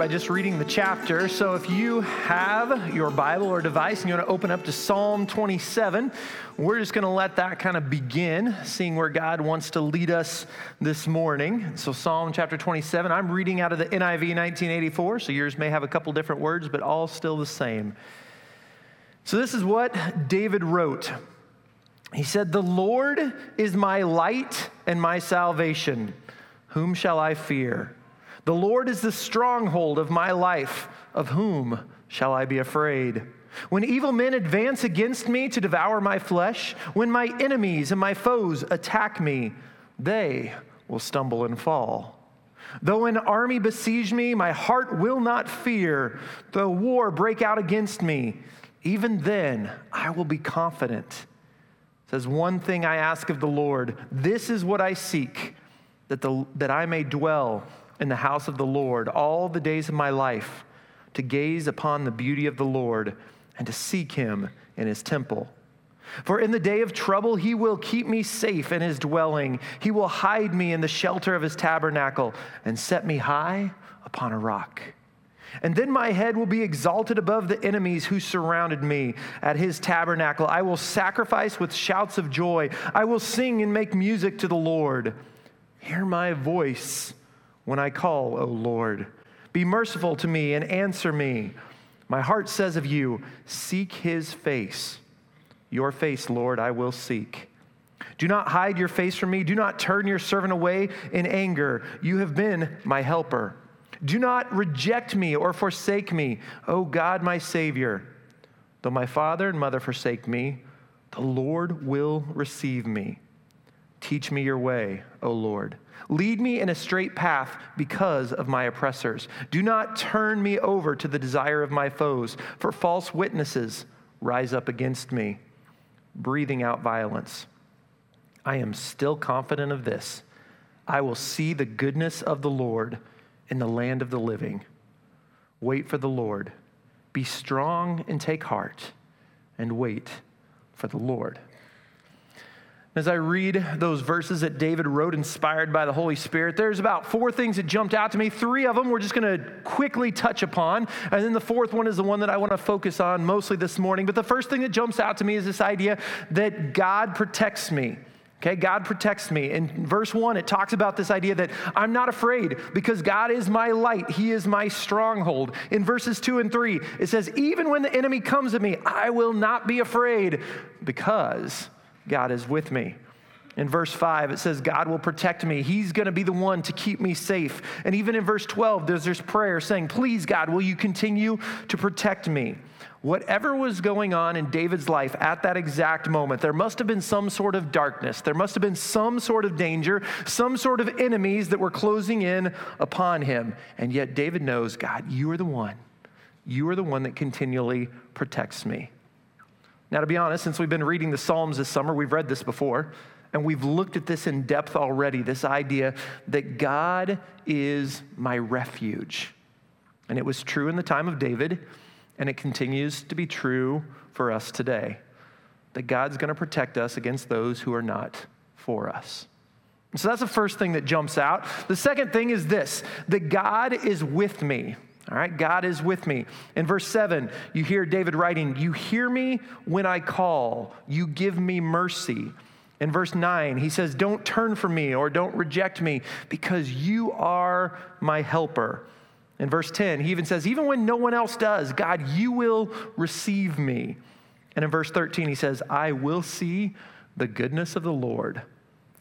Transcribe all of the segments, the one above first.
by just reading the chapter. So if you have your Bible or device and you want to open up to Psalm 27, we're just going to let that kind of begin, seeing where God wants to lead us this morning. So, Psalm chapter 27, I'm reading out of the NIV 1984, so yours may have a couple different words, but all still the same. So, this is what David wrote. He said, The Lord is my light and my salvation. Whom shall I fear? The Lord is the stronghold of my life. Of whom shall I be afraid? When evil men advance against me to devour my flesh, when my enemies and my foes attack me, they will stumble and fall. Though an army besiege me, my heart will not fear. Though war break out against me, even then I will be confident. It says, One thing I ask of the Lord, this is what I seek that, the, that I may dwell in the house of the Lord all the days of my life, to gaze upon the beauty of the Lord and to seek him in his temple. For in the day of trouble, he will keep me safe in his dwelling. He will hide me in the shelter of his tabernacle and set me high upon a rock. And then my head will be exalted above the enemies who surrounded me at his tabernacle. I will sacrifice with shouts of joy. I will sing and make music to the Lord. Hear my voice when I call, O Lord. Be merciful to me and answer me. My heart says of you, Seek his face. Your face, Lord, I will seek. Do not hide your face from me. Do not turn your servant away in anger. You have been my helper. Do not reject me or forsake me, O God, my Savior. Though my father and mother forsake me, the Lord will receive me. Teach me your way, O Lord. Lead me in a straight path because of my oppressors. Do not turn me over to the desire of my foes, for false witnesses rise up against me, breathing out violence. I am still confident of this. I will see the goodness of the Lord in the land of the living. Wait for the Lord. Be strong and take heart, and wait for the Lord. As I read those verses that David wrote, inspired by the Holy Spirit, there's about four things that jumped out to me. Three of them we're just going to quickly touch upon. And then the fourth one is the one that I want to focus on mostly this morning. But the first thing that jumps out to me is this idea that God protects me. Okay, God protects me. In verse one, it talks about this idea that I'm not afraid because God is my light. He is my stronghold. In verses two and three, it says, Even when the enemy comes at me, I will not be afraid because God is with me. In verse 5, it says, God will protect me. He's going to be the one to keep me safe. And even in verse 12, there's this prayer saying, Please, God, will you continue to protect me? Whatever was going on in David's life at that exact moment, there must have been some sort of darkness. There must have been some sort of danger, some sort of enemies that were closing in upon him. And yet, David knows, God, you are the one. You are the one that continually protects me. Now, to be honest, since we've been reading the Psalms this summer, we've read this before, and we've looked at this in depth already this idea that God is my refuge. And it was true in the time of David, and it continues to be true for us today that God's going to protect us against those who are not for us. So that's the first thing that jumps out. The second thing is this that God is with me. All right, God is with me. In verse 7, you hear David writing, You hear me when I call, you give me mercy. In verse 9, he says, Don't turn from me or don't reject me because you are my helper. In verse 10, he even says, Even when no one else does, God, you will receive me. And in verse 13, he says, I will see the goodness of the Lord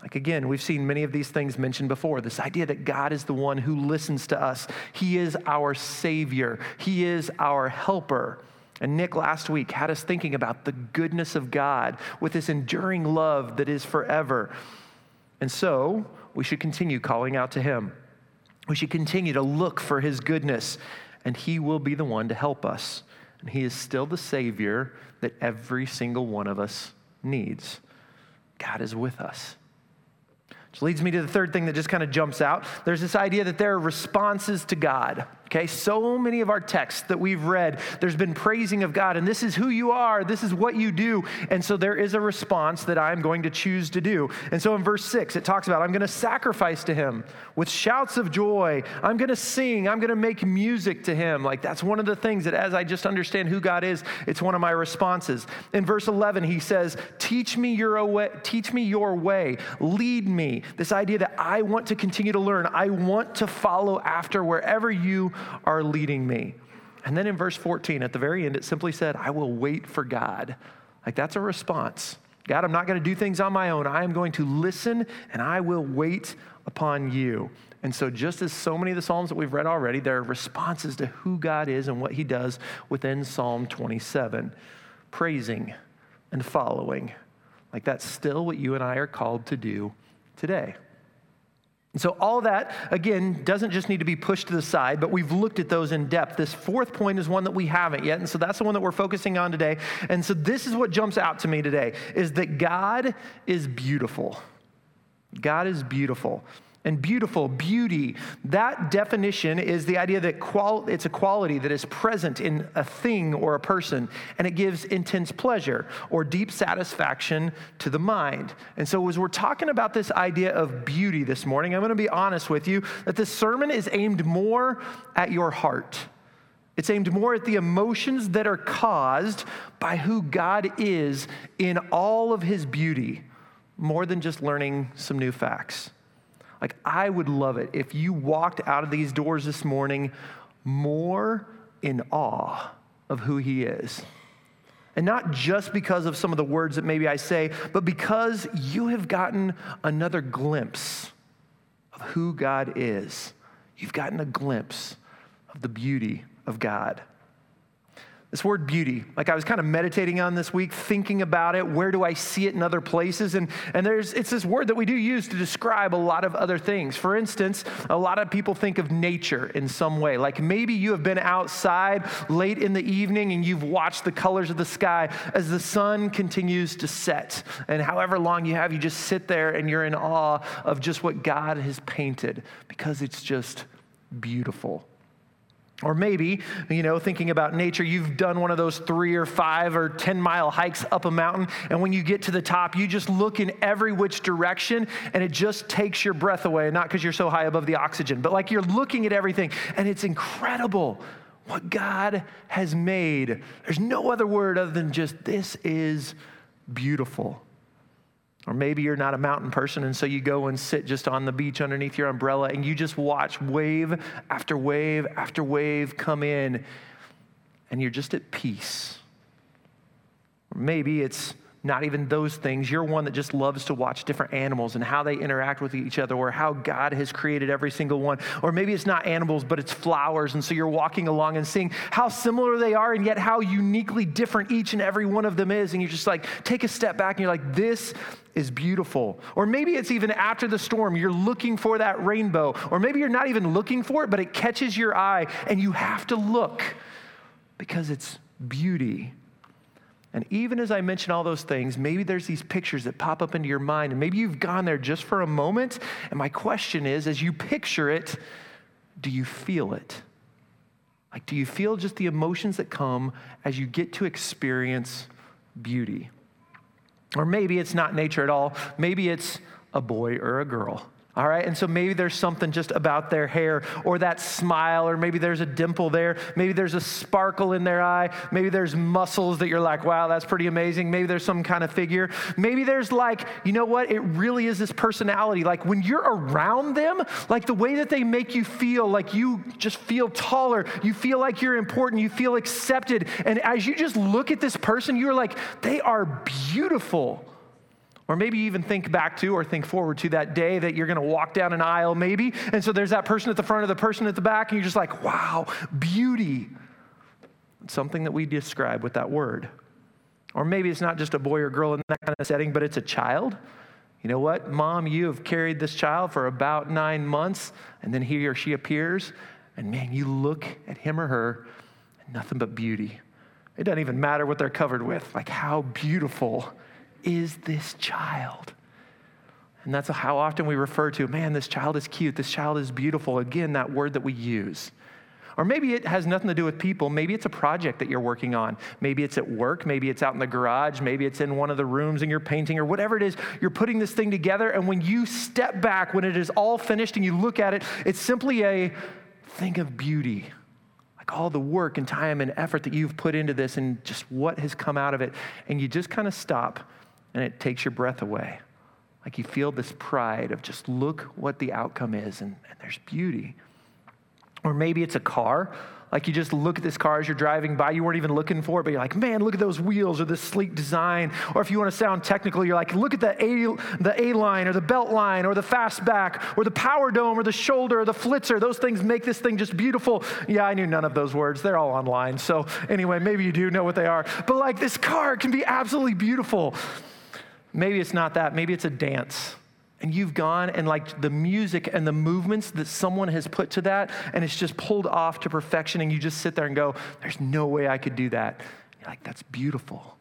like again, we've seen many of these things mentioned before this idea that God is the one who listens to us, He is our Savior, He is our helper. And Nick last week had us thinking about the goodness of God with this enduring love that is forever. And so we should continue calling out to Him. We should continue to look for His goodness, and He will be the one to help us. And He is still the Savior that every single one of us needs. God is with us. Which leads me to the third thing that just kind of jumps out. There's this idea that there are responses to God. Okay, so many of our texts that we've read, there's been praising of God, and this is who you are, this is what you do. And so there is a response that I'm going to choose to do. And so in verse six, it talks about I'm going to sacrifice to him with shouts of joy. I'm going to sing, I'm going to make music to him. Like that's one of the things that as I just understand who God is, it's one of my responses. In verse 11, he says, Teach me your way, teach me your way, lead me. This idea that I want to continue to learn, I want to follow after wherever you are leading me. And then in verse 14, at the very end, it simply said, I will wait for God. Like that's a response. God, I'm not going to do things on my own. I am going to listen and I will wait upon you. And so, just as so many of the Psalms that we've read already, there are responses to who God is and what he does within Psalm 27 praising and following. Like that's still what you and I are called to do today. And so, all that, again, doesn't just need to be pushed to the side, but we've looked at those in depth. This fourth point is one that we haven't yet. And so, that's the one that we're focusing on today. And so, this is what jumps out to me today is that God is beautiful. God is beautiful and beautiful, beauty. That definition is the idea that qual- it's a quality that is present in a thing or a person, and it gives intense pleasure or deep satisfaction to the mind. And so, as we're talking about this idea of beauty this morning, I'm going to be honest with you that this sermon is aimed more at your heart. It's aimed more at the emotions that are caused by who God is in all of his beauty, more than just learning some new facts. Like, I would love it if you walked out of these doors this morning more in awe of who He is. And not just because of some of the words that maybe I say, but because you have gotten another glimpse of who God is. You've gotten a glimpse of the beauty of God. This word beauty, like I was kind of meditating on this week, thinking about it. Where do I see it in other places? And, and there's, it's this word that we do use to describe a lot of other things. For instance, a lot of people think of nature in some way. Like maybe you have been outside late in the evening and you've watched the colors of the sky as the sun continues to set. And however long you have, you just sit there and you're in awe of just what God has painted because it's just beautiful. Or maybe, you know, thinking about nature, you've done one of those three or five or 10 mile hikes up a mountain, and when you get to the top, you just look in every which direction, and it just takes your breath away. Not because you're so high above the oxygen, but like you're looking at everything, and it's incredible what God has made. There's no other word other than just this is beautiful. Or maybe you're not a mountain person, and so you go and sit just on the beach underneath your umbrella and you just watch wave after wave after wave come in, and you're just at peace. Or maybe it's not even those things. You're one that just loves to watch different animals and how they interact with each other or how God has created every single one. Or maybe it's not animals, but it's flowers. And so you're walking along and seeing how similar they are and yet how uniquely different each and every one of them is. And you're just like take a step back and you're like, this is beautiful. Or maybe it's even after the storm, you're looking for that rainbow. Or maybe you're not even looking for it, but it catches your eye and you have to look because it's beauty and even as I mention all those things, maybe there's these pictures that pop up into your mind, and maybe you've gone there just for a moment. And my question is as you picture it, do you feel it? Like, do you feel just the emotions that come as you get to experience beauty? Or maybe it's not nature at all, maybe it's a boy or a girl all right, and so maybe there's something just about their hair or that smile, or maybe there's a dimple there. Maybe there's a sparkle in their eye. Maybe there's muscles that you're like, wow, that's pretty amazing. Maybe there's some kind of figure. Maybe there's like, you know what? It really is this personality. Like when you're around them, like the way that they make you feel, like you just feel taller, you feel like you're important, you feel accepted. And as you just look at this person, you're like, they are beautiful. Or maybe you even think back to or think forward to that day that you're to walk down an aisle, maybe. And so there's that person at the front of the person at the back, and you're just like, wow, beauty. It's something that we describe with that word. Or maybe it's not just a boy or girl in that kind of setting, but it's a child. You know what? Mom, you have carried this child for about nine months, and then he or she appears, and man, you look at him or her, and nothing but beauty. It doesn't even matter what they're covered with. Like, how beautiful is this child? And that's how often we refer to, man, this child is cute, this child is beautiful. Again, that word that we use. Or maybe it has nothing to do with people. Maybe it's a project that you're working on. Maybe it's at work. Maybe it's out in the garage. Maybe it's in one of the rooms and you're painting or whatever it is. You're putting this thing together. And when you step back, when it is all finished and you look at it, it's simply a thing of beauty like all the work and time and effort that you've put into this and just what has come out of it. And you just kind of stop and it takes your breath away. Like you feel this pride of just look what the outcome is, and, and there's beauty. Or maybe it's a car. Like you just look at this car as you're driving by, you weren't even looking for it, but you're like, man, look at those wheels or this sleek design. Or if you want to sound technical, you're like, look at the A, the A line or the belt line or the fastback or the power dome or the shoulder or the flitzer. Those things make this thing just beautiful. Yeah, I knew none of those words. They're all online. So anyway, maybe you do know what they are. But like this car can be absolutely beautiful. Maybe it's not that. Maybe it's a dance. And you've gone and like the music and the movements that someone has put to that, and it's just pulled off to perfection, and you just sit there and go, There's no way I could do that. You're like, That's beautiful.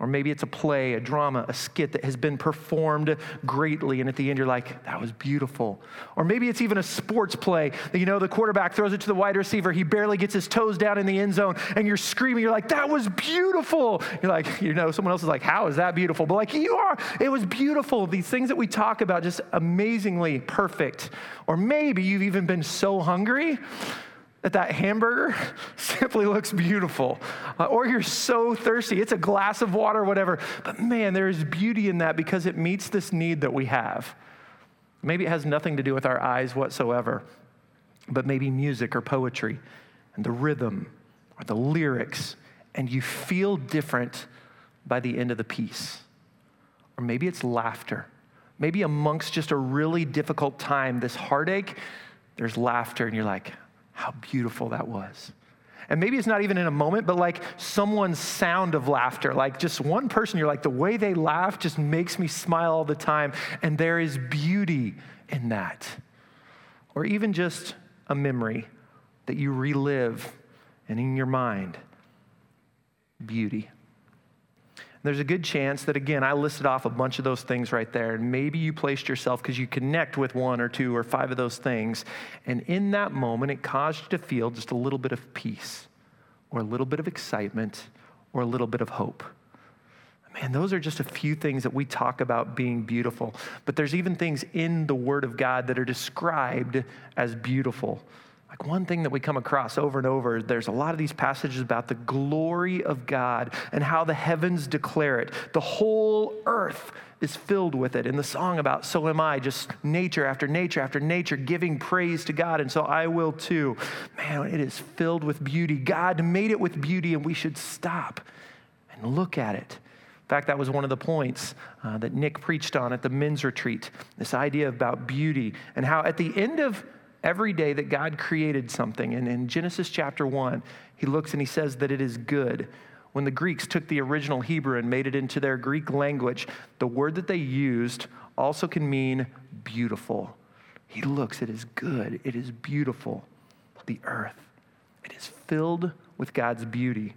Or maybe it's a play, a drama, a skit that has been performed greatly, and at the end you're like, that was beautiful. Or maybe it's even a sports play that you know the quarterback throws it to the wide receiver, he barely gets his toes down in the end zone, and you're screaming, you're like, that was beautiful. You're like, you know, someone else is like, how is that beautiful? But like, you are, it was beautiful. These things that we talk about, just amazingly perfect. Or maybe you've even been so hungry that that hamburger simply looks beautiful. Uh, or you're so thirsty, it's a glass of water, whatever. But man, there is beauty in that because it meets this need that we have. Maybe it has nothing to do with our eyes whatsoever, but maybe music or poetry and the rhythm or the lyrics, and you feel different by the end of the piece. Or maybe it's laughter. Maybe amongst just a really difficult time, this heartache, there's laughter, and you're like, how beautiful that was. And maybe it's not even in a moment, but like someone's sound of laughter, like just one person, you're like, the way they laugh just makes me smile all the time. And there is beauty in that. Or even just a memory that you relive and in your mind, beauty. There's a good chance that, again, I listed off a bunch of those things right there, and maybe you placed yourself because you connect with one or two or five of those things. And in that moment, it caused you to feel just a little bit of peace, or a little bit of excitement, or a little bit of hope. Man, those are just a few things that we talk about being beautiful. But there's even things in the Word of God that are described as beautiful. Like one thing that we come across over and over, there's a lot of these passages about the glory of God and how the heavens declare it. The whole earth is filled with it. In the song about So Am I, just nature after nature after nature giving praise to God, and so I will too. Man, it is filled with beauty. God made it with beauty, and we should stop and look at it. In fact, that was one of the points uh, that Nick preached on at the men's retreat this idea about beauty and how at the end of every day that God created something. And in Genesis chapter 1, he looks and he says that it is good. When the Greeks took the original Hebrew and made it into their Greek language, the word that they used also can mean beautiful. He looks, it is good, it is beautiful. The earth, it is filled with God's beauty.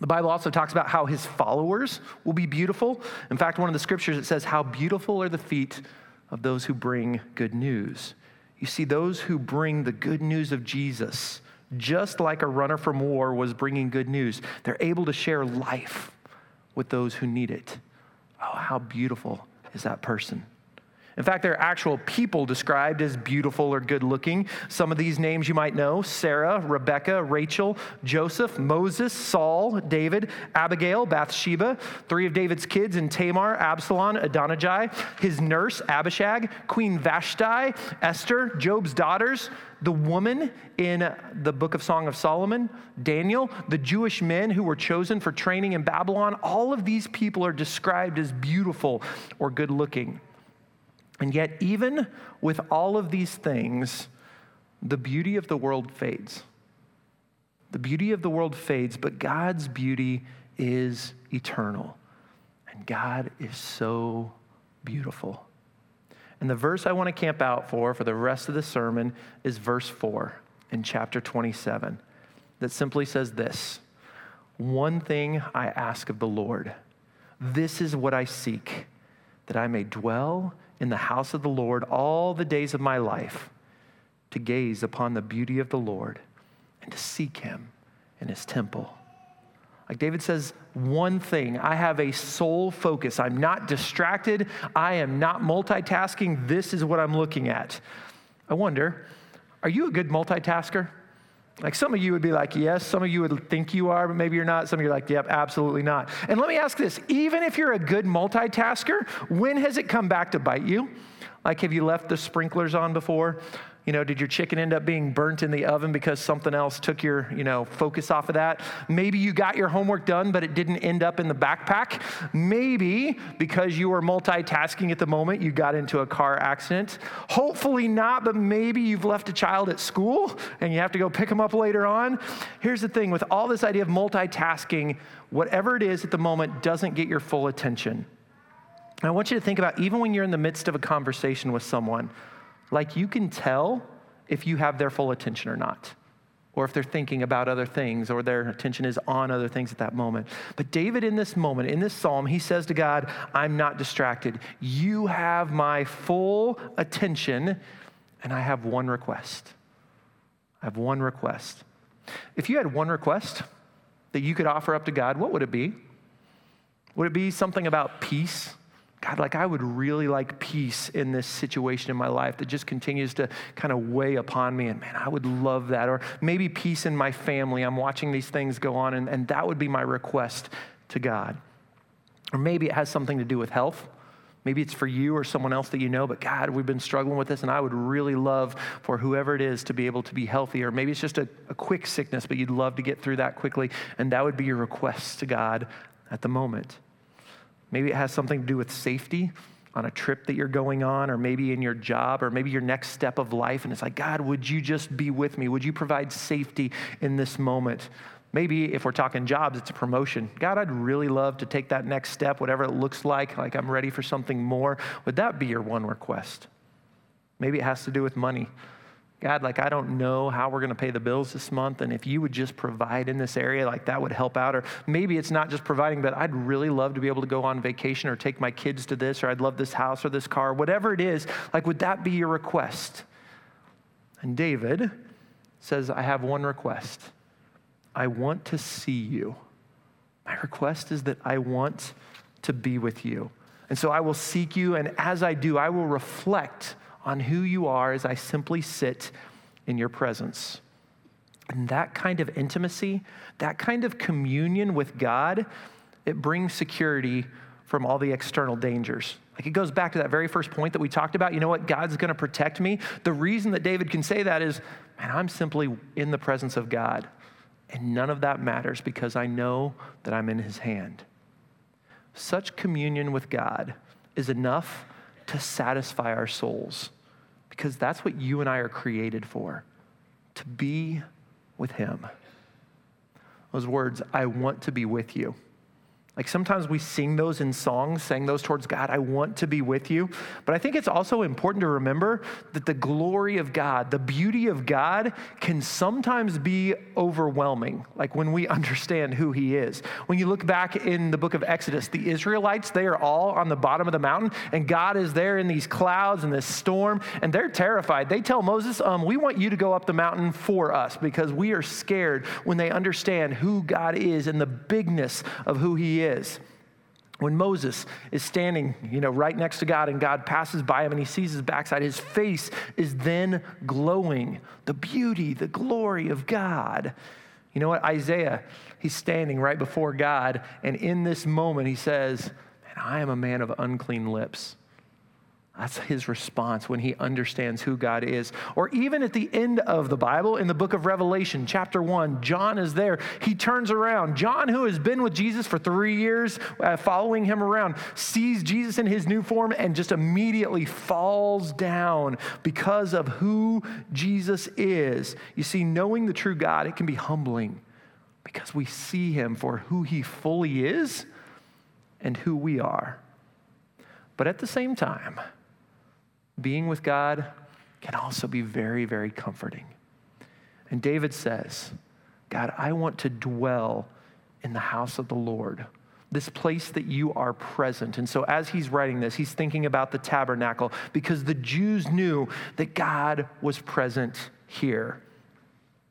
The Bible also talks about how his followers will be beautiful. In fact, one of the scriptures it says, How beautiful are the feet of those who bring good news. You see, those who bring the good news of Jesus, just like a runner from war was bringing good news, they're able to share life with those who need it. Oh, how beautiful is that person! In fact, there are actual people described as beautiful or good looking. Some of these names you might know Sarah, Rebecca, Rachel, Joseph, Moses, Saul, David, Abigail, Bathsheba, three of David's kids in Tamar, Absalom, Adonijah, his nurse, Abishag, Queen Vashti, Esther, Job's daughters, the woman in the book of Song of Solomon, Daniel, the Jewish men who were chosen for training in Babylon, all of these people are described as beautiful or good looking. And yet, even with all of these things, the beauty of the world fades. The beauty of the world fades, but God's beauty is eternal. And God is so beautiful. And the verse I want to camp out for for the rest of the sermon is verse 4 in chapter 27 that simply says this One thing I ask of the Lord, this is what I seek, that I may dwell in the house of the Lord all the days of my life to gaze upon the beauty of the Lord and to seek him in his temple. Like David says, one thing I have a sole focus. I'm not distracted. I am not multitasking. This is what I'm looking at. I wonder, are you a good multitasker? Like some of you would be like, yes. Some of you would think you are, but maybe you're not. Some of you are like, yep, absolutely not. And let me ask this even if you're a good multitasker, when has it come back to bite you? Like, have you left the sprinklers on before? You know, did your chicken end up being burnt in the oven because something else took your, you know, focus off of that? Maybe you got your homework done, but it didn't end up in the backpack. Maybe because you were multitasking at the moment, you got into a car accident. Hopefully not, but maybe you've left a child at school and you have to go pick them up later on. Here's the thing with all this idea of multitasking, whatever it is at the moment doesn't get your full attention. I want you to think about even when you're in the midst of a conversation with someone, like you can tell if you have their full attention or not, or if they're thinking about other things, or their attention is on other things at that moment. But David, in this moment, in this psalm, he says to God, I'm not distracted. You have my full attention, and I have one request. I have one request. If you had one request that you could offer up to God, what would it be? Would it be something about peace? God, like I would really like peace in this situation in my life that just continues to kind of weigh upon me. And man, I would love that. Or maybe peace in my family. I'm watching these things go on, and, and that would be my request to God. Or maybe it has something to do with health. Maybe it's for you or someone else that you know, but God, we've been struggling with this, and I would really love for whoever it is to be able to be healthy. Or maybe it's just a, a quick sickness, but you'd love to get through that quickly, and that would be your request to God at the moment. Maybe it has something to do with safety on a trip that you're going on, or maybe in your job, or maybe your next step of life. And it's like, God, would you just be with me? Would you provide safety in this moment? Maybe if we're talking jobs, it's a promotion. God, I'd really love to take that next step, whatever it looks like, like I'm ready for something more. Would that be your one request? Maybe it has to do with money. God, like, I don't know how we're going to pay the bills this month. And if you would just provide in this area, like, that would help out. Or maybe it's not just providing, but I'd really love to be able to go on vacation or take my kids to this, or I'd love this house or this car, whatever it is. Like, would that be your request? And David says, I have one request I want to see you. My request is that I want to be with you. And so I will seek you, and as I do, I will reflect on who you are as I simply sit in your presence. And that kind of intimacy, that kind of communion with God, it brings security from all the external dangers. Like it goes back to that very first point that we talked about. You know what? God's going to protect me. The reason that David can say that is, man, I'm simply in the presence of God. And none of that matters because I know that I'm in his hand. Such communion with God is enough to satisfy our souls because that's what you and I are created for to be with Him. Those words, I want to be with you. Like sometimes we sing those in songs, saying those towards God, I want to be with you. But I think it's also important to remember that the glory of God, the beauty of God can sometimes be overwhelming, like when we understand who He is. When you look back in the book of Exodus, the Israelites, they are all on the bottom of the mountain, and God is there in these clouds and this storm, and they're terrified. They tell Moses, um, We want you to go up the mountain for us because we are scared when they understand who God is and the bigness of who He is is. When Moses is standing, you know, right next to God and God passes by him and he sees his backside, his face is then glowing. The beauty, the glory of God. You know what? Isaiah, he's standing right before God, and in this moment he says, Man, I am a man of unclean lips. That's his response when he understands who God is. Or even at the end of the Bible, in the book of Revelation, chapter 1, John is there. He turns around. John, who has been with Jesus for three years, uh, following him around, sees Jesus in his new form and just immediately falls down because of who Jesus is. You see, knowing the true God, it can be humbling because we see him for who he fully is and who we are. But at the same time, being with God can also be very, very comforting. And David says, God, I want to dwell in the house of the Lord, this place that you are present. And so, as he's writing this, he's thinking about the tabernacle because the Jews knew that God was present here.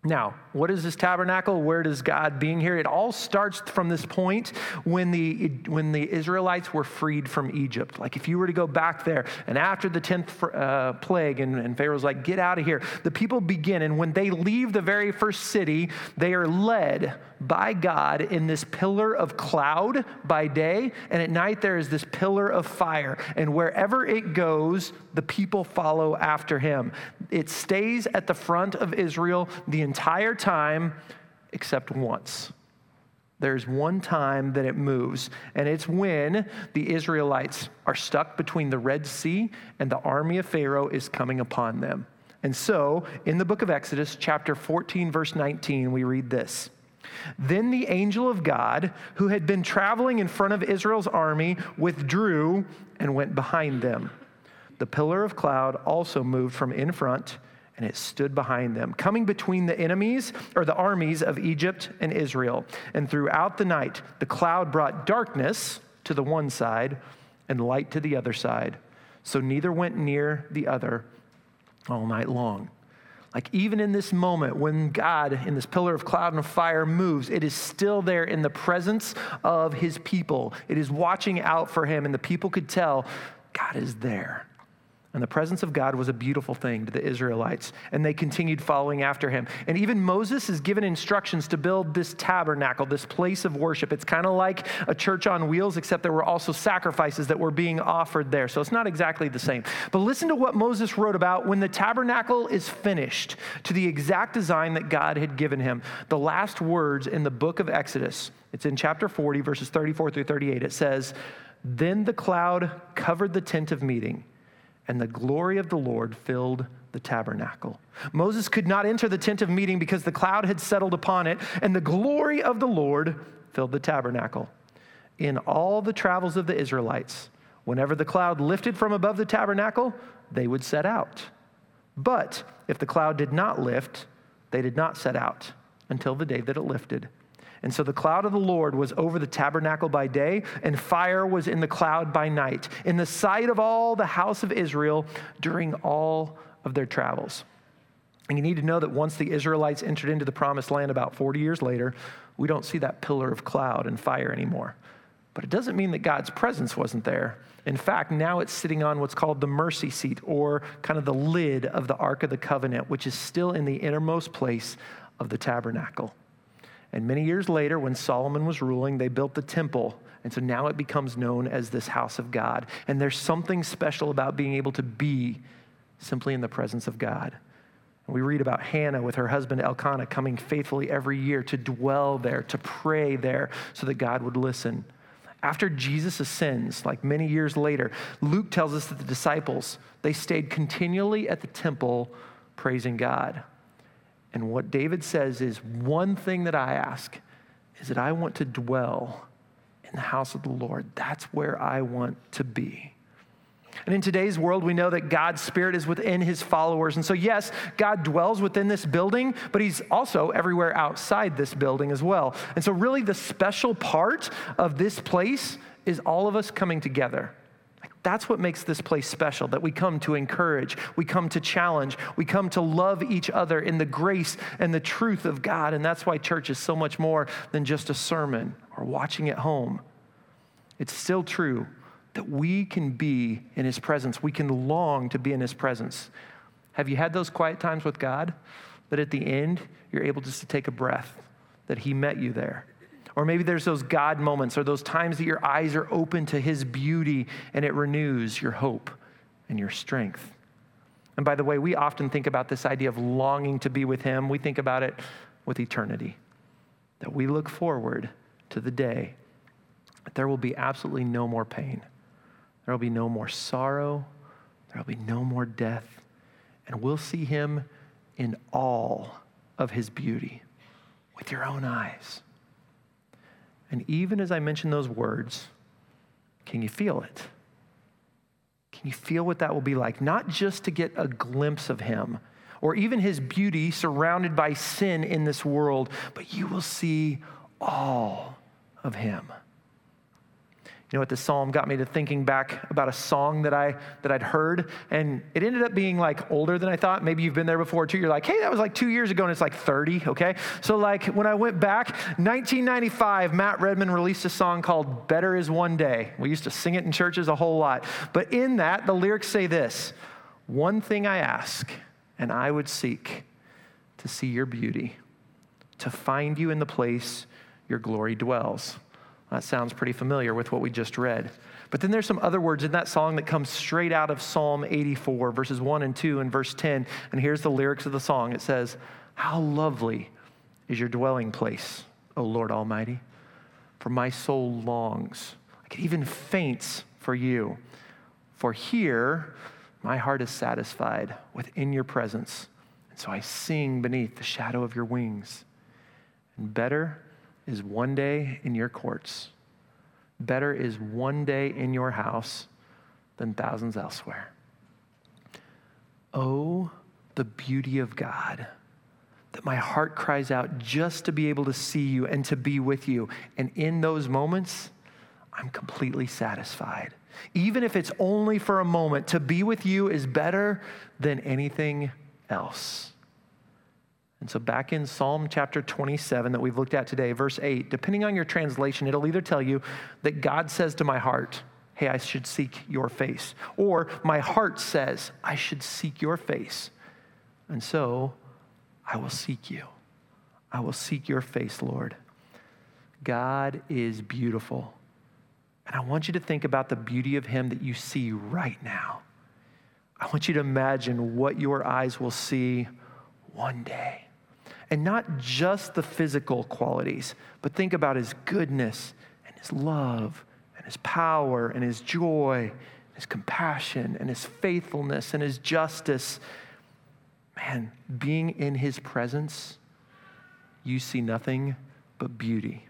Now, what is this tabernacle? Where does God being here? It all starts from this point when the, when the Israelites were freed from Egypt. Like if you were to go back there, and after the 10th uh, plague, and, and Pharaoh's like, get out of here, the people begin. And when they leave the very first city, they are led by God in this pillar of cloud by day, and at night there is this pillar of fire. And wherever it goes, the people follow after him. It stays at the front of Israel the entire time, except once. There's one time that it moves, and it's when the Israelites are stuck between the Red Sea and the army of Pharaoh is coming upon them. And so, in the book of Exodus, chapter 14, verse 19, we read this. Then the angel of God, who had been traveling in front of Israel's army, withdrew and went behind them. The pillar of cloud also moved from in front and it stood behind them, coming between the enemies or the armies of Egypt and Israel. And throughout the night, the cloud brought darkness to the one side and light to the other side. So neither went near the other all night long. Like, even in this moment when God, in this pillar of cloud and fire, moves, it is still there in the presence of his people. It is watching out for him, and the people could tell God is there. And the presence of God was a beautiful thing to the Israelites, and they continued following after him. And even Moses is given instructions to build this tabernacle, this place of worship. It's kind of like a church on wheels, except there were also sacrifices that were being offered there. So it's not exactly the same. But listen to what Moses wrote about when the tabernacle is finished to the exact design that God had given him. The last words in the book of Exodus, it's in chapter 40, verses 34 through 38. It says, Then the cloud covered the tent of meeting and the glory of the Lord filled the tabernacle. Moses could not enter the tent of meeting because the cloud had settled upon it, and the glory of the Lord filled the tabernacle. In all the travels of the Israelites, whenever the cloud lifted from above the tabernacle, they would set out. But if the cloud did not lift, they did not set out until the day that it lifted. And so the cloud of the Lord was over the tabernacle by day, and fire was in the cloud by night, in the sight of all the house of Israel during all of their travels. And you need to know that once the Israelites entered into the promised land about 40 years later, we don't see that pillar of cloud and fire anymore. But it doesn't mean that God's presence wasn't there. In fact, now it's sitting on what's called the mercy seat, or kind of the lid of the Ark of the Covenant, which is still in the innermost place of the tabernacle. And many years later, when Solomon was ruling, they built the temple. And so now it becomes known as this house of God. And there's something special about being able to be simply in the presence of God. And we read about Hannah with her husband Elkanah coming faithfully every year to dwell there, to pray there, so that God would listen. After Jesus ascends, like many years later, Luke tells us that the disciples, they stayed continually at the temple praising God. And what David says is one thing that I ask is that I want to dwell in the house of the Lord. That's where I want to be. And in today's world, we know that God's Spirit is within His followers. And so, yes, God dwells within this building, but He's also everywhere outside this building as well. And so, really, the special part of this place is all of us coming together that's what makes this place special that we come to encourage, we come to challenge, we come to love each other in the grace and the truth of God. And that's why church is so much more than just a sermon or watching at home. It's still true that we can be in His presence, we can long to be in His presence. Have you had those quiet times with God that at the end you're able just to take a breath, that He met you there? Or maybe there's those God moments or those times that your eyes are open to His beauty and it renews your hope and your strength. And by the way, we often think about this idea of longing to be with Him. We think about it with eternity, that we look forward to the day that there will be absolutely no more pain, there will be no more sorrow, there will be no more death, and we'll see Him in all of His beauty with your own eyes. And even as I mention those words, can you feel it? Can you feel what that will be like? Not just to get a glimpse of Him or even His beauty surrounded by sin in this world, but you will see all of Him. You know what? The psalm got me to thinking back about a song that I that I'd heard, and it ended up being like older than I thought. Maybe you've been there before too. You're like, hey, that was like two years ago, and it's like 30. Okay, so like when I went back, 1995, Matt Redman released a song called "Better Is One Day." We used to sing it in churches a whole lot, but in that, the lyrics say this: "One thing I ask, and I would seek, to see your beauty, to find you in the place your glory dwells." That sounds pretty familiar with what we just read. But then there's some other words in that song that come straight out of Psalm 84, verses 1 and 2 and verse 10. And here's the lyrics of the song it says, How lovely is your dwelling place, O Lord Almighty. For my soul longs, like it even faints for you. For here my heart is satisfied within your presence. And so I sing beneath the shadow of your wings. And better is one day in your courts. Better is one day in your house than thousands elsewhere. Oh, the beauty of God, that my heart cries out just to be able to see you and to be with you. And in those moments, I'm completely satisfied. Even if it's only for a moment, to be with you is better than anything else. And so, back in Psalm chapter 27 that we've looked at today, verse 8, depending on your translation, it'll either tell you that God says to my heart, Hey, I should seek your face. Or my heart says, I should seek your face. And so, I will seek you. I will seek your face, Lord. God is beautiful. And I want you to think about the beauty of Him that you see right now. I want you to imagine what your eyes will see one day. And not just the physical qualities, but think about his goodness and his love and his power and his joy, his compassion and his faithfulness and his justice. Man, being in his presence, you see nothing but beauty.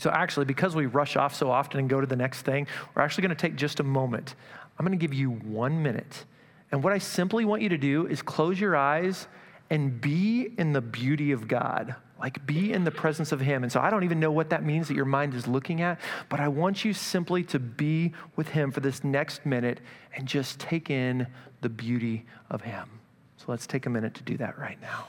So, actually, because we rush off so often and go to the next thing, we're actually going to take just a moment. I'm going to give you one minute. And what I simply want you to do is close your eyes and be in the beauty of God. Like be in the presence of Him. And so I don't even know what that means that your mind is looking at, but I want you simply to be with Him for this next minute and just take in the beauty of Him. So let's take a minute to do that right now.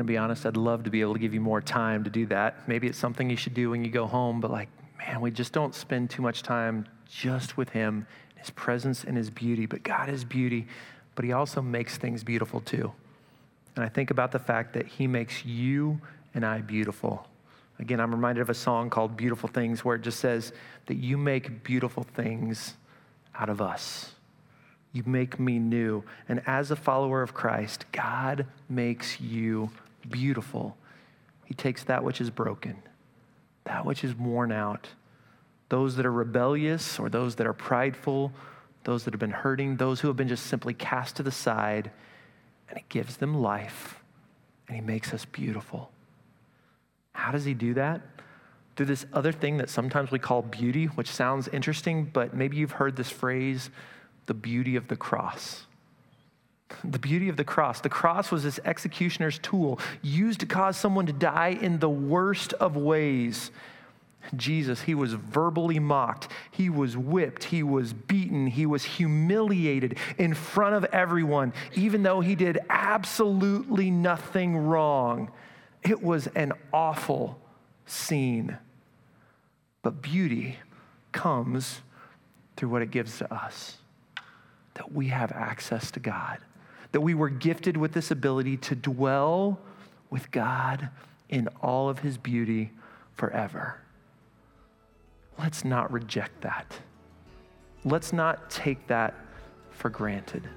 Going to be honest, I'd love to be able to give you more time to do that. Maybe it's something you should do when you go home, but like, man, we just don't spend too much time just with Him, His presence and His beauty. But God is beauty, but He also makes things beautiful too. And I think about the fact that He makes you and I beautiful. Again, I'm reminded of a song called Beautiful Things where it just says that you make beautiful things out of us. You make me new. And as a follower of Christ, God makes you beautiful. He takes that which is broken, that which is worn out, those that are rebellious or those that are prideful, those that have been hurting, those who have been just simply cast to the side, and He gives them life and He makes us beautiful. How does He do that? Through this other thing that sometimes we call beauty, which sounds interesting, but maybe you've heard this phrase the beauty of the cross. The beauty of the cross. The cross was this executioner's tool used to cause someone to die in the worst of ways. Jesus, he was verbally mocked, he was whipped, he was beaten, he was humiliated in front of everyone, even though he did absolutely nothing wrong. It was an awful scene. But beauty comes through what it gives to us that we have access to God, that we were gifted with this ability to dwell with God in all of his beauty forever. Let's not reject that. Let's not take that for granted.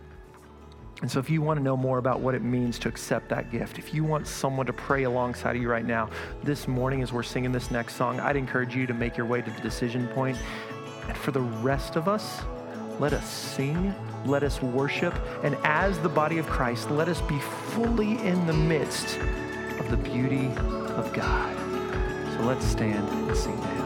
And so, if you want to know more about what it means to accept that gift, if you want someone to pray alongside of you right now, this morning as we're singing this next song, I'd encourage you to make your way to the decision point. And for the rest of us, let us sing, let us worship, and as the body of Christ, let us be fully in the midst of the beauty of God. So let's stand and sing to Him.